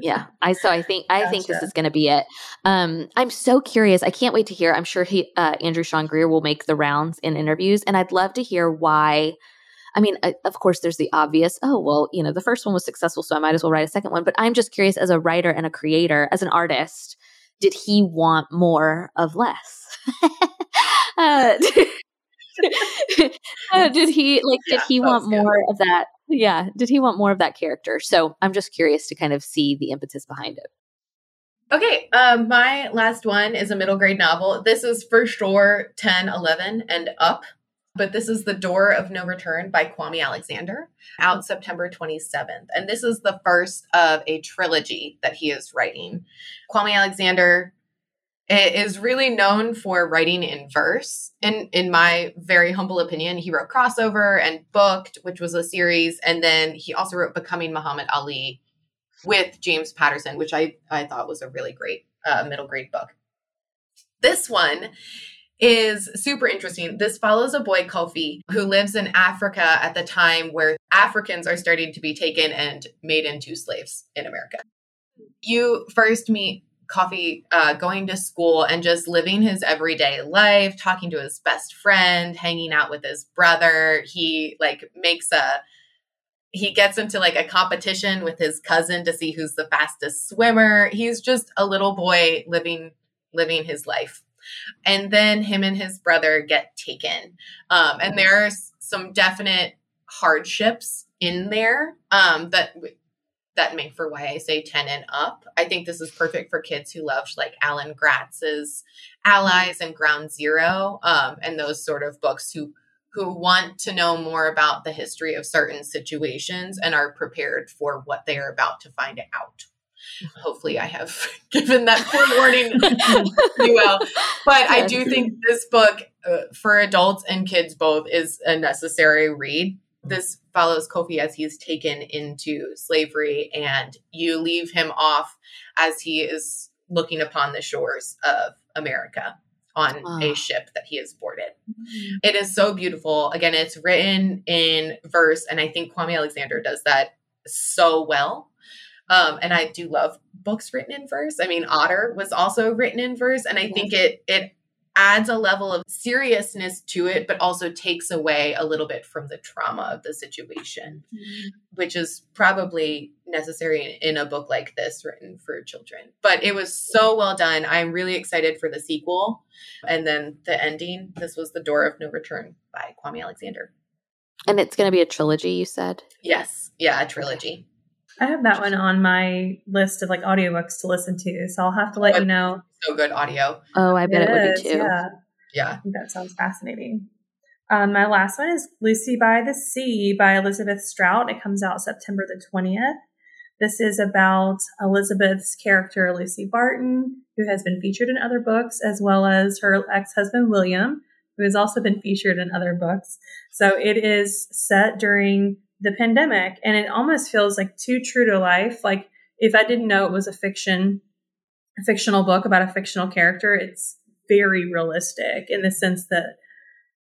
A: Yeah, I so I think I gotcha. think this is going to be it. Um, I'm so curious. I can't wait to hear. I'm sure he uh, Andrew Sean Greer will make the rounds in interviews, and I'd love to hear why. I mean, uh, of course, there's the obvious. Oh, well, you know, the first one was successful, so I might as well write a second one. But I'm just curious, as a writer and a creator, as an artist, did he want more of less? uh, uh, did he like? Did yeah, he want more of that? Yeah, did he want more of that character? So I'm just curious to kind of see the impetus behind it.
B: Okay, um, my last one is a middle grade novel. This is for sure 10, 11, and up but this is The Door of No Return by Kwame Alexander, out September 27th. And this is the first of a trilogy that he is writing. Kwame Alexander is really known for writing in verse. In in my very humble opinion, he wrote Crossover and Booked, which was a series, and then he also wrote Becoming Muhammad Ali with James Patterson, which I I thought was a really great uh, middle grade book. This one is super interesting. This follows a boy, Kofi, who lives in Africa at the time where Africans are starting to be taken and made into slaves in America. You first meet Kofi uh, going to school and just living his everyday life, talking to his best friend, hanging out with his brother. He like makes a he gets into like a competition with his cousin to see who's the fastest swimmer. He's just a little boy living living his life. And then him and his brother get taken. Um, and there's some definite hardships in there um, that that make for why I say 10 and up. I think this is perfect for kids who love like Alan Gratz's Allies and Ground Zero um, and those sort of books who who want to know more about the history of certain situations and are prepared for what they are about to find out. Hopefully, I have given that forewarning well. But I do think this book uh, for adults and kids both is a necessary read. This follows Kofi as he's taken into slavery, and you leave him off as he is looking upon the shores of America on a ship that he has boarded. Mm-hmm. It is so beautiful. Again, it's written in verse, and I think Kwame Alexander does that so well. Um, and I do love books written in verse. I mean, Otter was also written in verse, and I think it it adds a level of seriousness to it, but also takes away a little bit from the trauma of the situation, mm-hmm. which is probably necessary in, in, a book like this written for children. But it was so well done. I'm really excited for the sequel. And then the ending this was The Door of No Return by Kwame Alexander.
A: And it's going to be a trilogy, you said?
B: Yes. Yeah, a trilogy.
C: I have that one on my list of like audiobooks to listen to. So I'll have to let you know.
B: So good audio.
A: Oh, I bet it, it would be too.
C: Yeah.
B: Yeah.
C: that sounds fascinating. Um, my last one is Lucy by the Sea by Elizabeth Strout. It comes out September the 20th. This is about Elizabeth's character, Lucy Barton, who has been featured in other books, as well as her ex husband, William, who has also been featured in other books. So it is set during the pandemic and it almost feels like too true to life. Like if i didn't know it was a fiction a fictional book about a fictional character it's very realistic in the sense that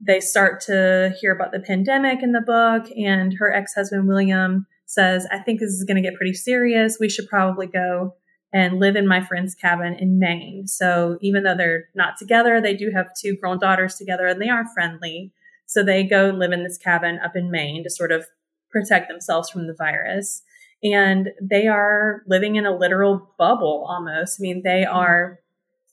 C: they start to hear about the pandemic in the book and her ex-husband william says i think this is going to get pretty serious. We should probably go and live in my friend's cabin in maine. So even though they're not together they do have two grown daughters together and they are friendly. So they go live in this cabin up in maine to sort of protect themselves from the virus. And they are living in a literal bubble almost. I mean, they mm-hmm. are,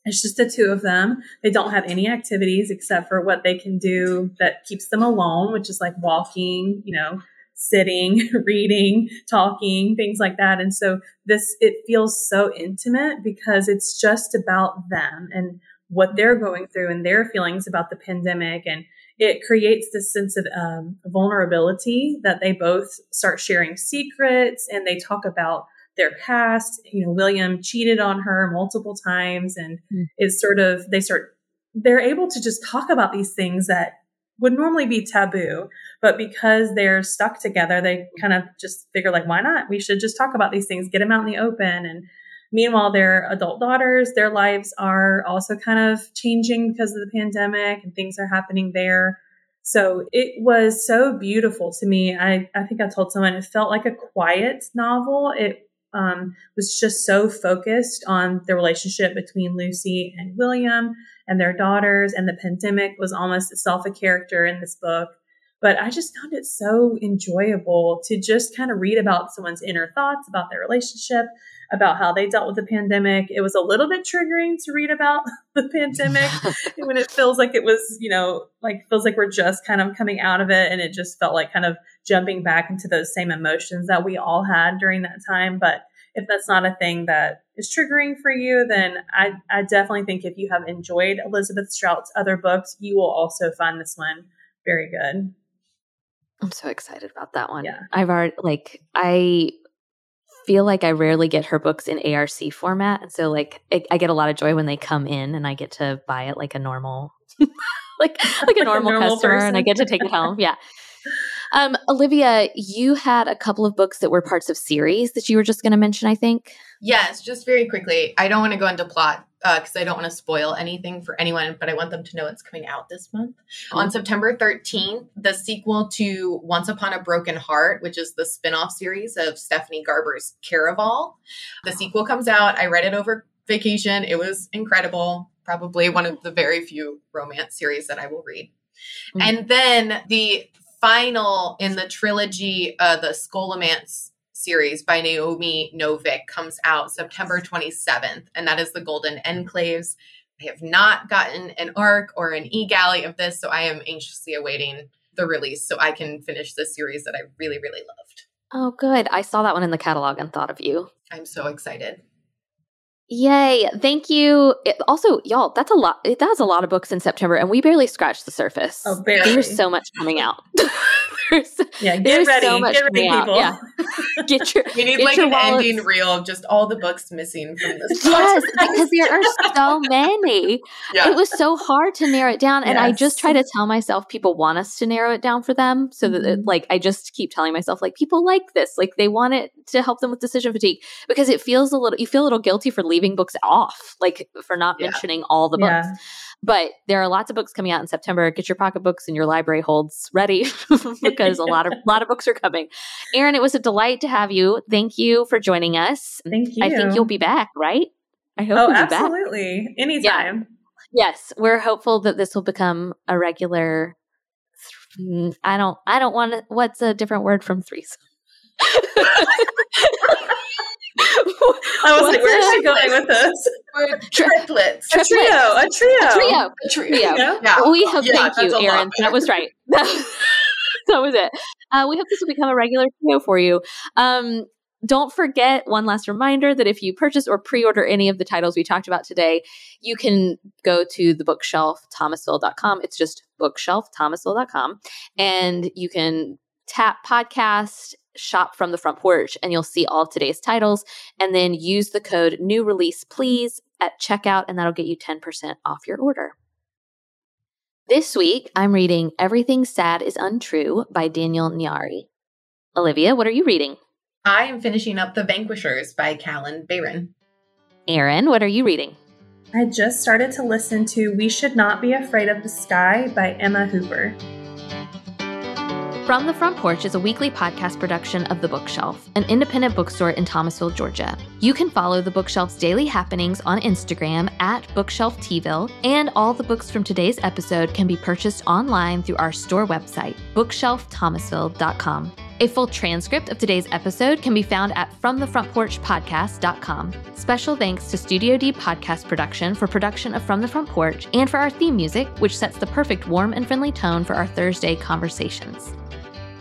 C: it's just the two of them. They don't have any activities except for what they can do that keeps them alone, which is like walking, you know, sitting, reading, talking, things like that. And so this, it feels so intimate because it's just about them and what they're going through and their feelings about the pandemic and it creates this sense of um, vulnerability that they both start sharing secrets and they talk about their past. You know, William cheated on her multiple times and mm. is sort of, they start, they're able to just talk about these things that would normally be taboo. But because they're stuck together, they kind of just figure, like, why not? We should just talk about these things, get them out in the open. And meanwhile, their adult daughters, their lives are also kind of changing because of the pandemic and things are happening there. So it was so beautiful to me. I, I think I told someone it felt like a quiet novel. It um, was just so focused on the relationship between Lucy and William and their daughters, and the pandemic was almost itself a character in this book. But I just found it so enjoyable to just kind of read about someone's inner thoughts about their relationship, about how they dealt with the pandemic. It was a little bit triggering to read about the pandemic when it feels like it was, you know, like feels like we're just kind of coming out of it. And it just felt like kind of jumping back into those same emotions that we all had during that time. But if that's not a thing that is triggering for you, then I, I definitely think if you have enjoyed Elizabeth Strout's other books, you will also find this one very good.
A: I'm so excited about that one.
C: Yeah.
A: I've already like I feel like I rarely get her books in ARC format. And so like it, I get a lot of joy when they come in and I get to buy it like a normal like like a normal, a normal customer person. and I get to take it home. Yeah. Um, Olivia, you had a couple of books that were parts of series that you were just going to mention, I think.
B: Yes, just very quickly. I don't want to go into plot because uh, I don't want to spoil anything for anyone, but I want them to know it's coming out this month. Mm-hmm. On September 13th, the sequel to Once Upon a Broken Heart, which is the spin off series of Stephanie Garber's Caraval, the sequel comes out. I read it over vacation. It was incredible. Probably one of the very few romance series that I will read. Mm-hmm. And then the final in the trilogy, uh, the Scholomance series by Naomi Novik comes out September 27th, and that is the Golden Enclaves. I have not gotten an ARC or an e galley of this, so I am anxiously awaiting the release so I can finish this series that I really, really loved.
A: Oh, good. I saw that one in the catalog and thought of you.
B: I'm so excited.
A: Yay. Thank you. It, also, y'all, that's a lot. It does a lot of books in September, and we barely scratched the surface.
C: Oh, barely.
A: There's so much coming out.
C: there's, yeah, get there's ready. So much get ready, people.
A: Yeah. Get your
B: We need
A: like
B: an wallets. ending reel of just all the books missing from this.
A: Yes, because there are so many. Yeah. It was so hard to narrow it down. And yes. I just try to tell myself people want us to narrow it down for them. So that it, mm-hmm. like I just keep telling myself, like, people like this. Like they want it to help them with decision fatigue. Because it feels a little you feel a little guilty for leaving books off, like for not yeah. mentioning all the books. But there are lots of books coming out in September. Get your pocketbooks and your library holds ready because a lot of a lot of books are coming. Erin, it was a delight to have you. Thank you for joining us.
C: Thank you.
A: I think you'll be back, right?
C: I hope. Oh, absolutely. Anytime.
A: Yeah. Yes, we're hopeful that this will become a regular. I don't. I don't want to. What's a different word from threes?
C: I was like, where is she going with this?
B: Triplets.
C: A trio. A trio.
A: A trio. A trio. Yeah. yeah. We hope. Yeah, thank you, Erin. That was right. that was it. Uh, we hope this will become a regular trio for you. Um, don't forget one last reminder that if you purchase or pre-order any of the titles we talked about today, you can go to the bookshelf thomasville.com. It's just bookshelf thomasville.com and you can tap podcast shop from the front porch and you'll see all of today's titles and then use the code new release please at checkout and that'll get you 10% off your order. This week I'm reading Everything Sad is Untrue by Daniel Nayeri. Olivia, what are you reading?
B: I am finishing up The Vanquishers by Kalynn Bayron.
A: Erin, what are you reading?
C: I just started to listen to We Should Not Be Afraid of the Sky by Emma Hooper.
A: From the Front Porch is a weekly podcast production of The Bookshelf, an independent bookstore in Thomasville, Georgia. You can follow The Bookshelf's daily happenings on Instagram at BookshelfTville, and all the books from today's episode can be purchased online through our store website, bookshelfthomasville.com. A full transcript of today's episode can be found at FromTheFrontPorchPodcast.com. Special thanks to Studio D Podcast Production for production of From the Front Porch and for our theme music, which sets the perfect warm and friendly tone for our Thursday conversations.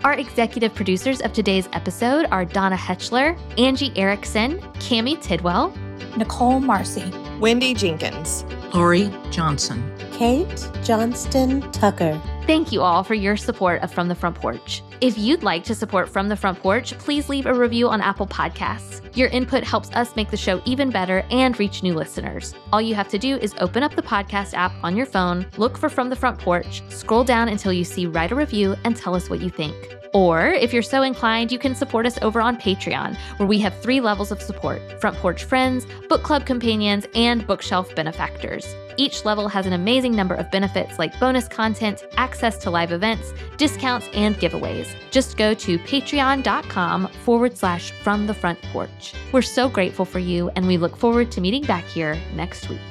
A: Our executive producers of today's episode are Donna Hetchler, Angie Erickson, Cami Tidwell,
D: Nicole Marcy,
E: Wendy Jenkins,
F: Lori Johnson,
G: Kate Johnston Tucker.
A: Thank you all for your support of From the Front Porch. If you'd like to support From the Front Porch, please leave a review on Apple Podcasts. Your input helps us make the show even better and reach new listeners. All you have to do is open up the podcast app on your phone, look for From the Front Porch, scroll down until you see Write a Review, and tell us what you think. Or, if you're so inclined, you can support us over on Patreon, where we have three levels of support Front Porch Friends, Book Club Companions, and Bookshelf Benefactors. Each level has an amazing number of benefits like bonus content, access to live events, discounts, and giveaways. Just go to patreon.com forward slash from the front porch. We're so grateful for you, and we look forward to meeting back here next week.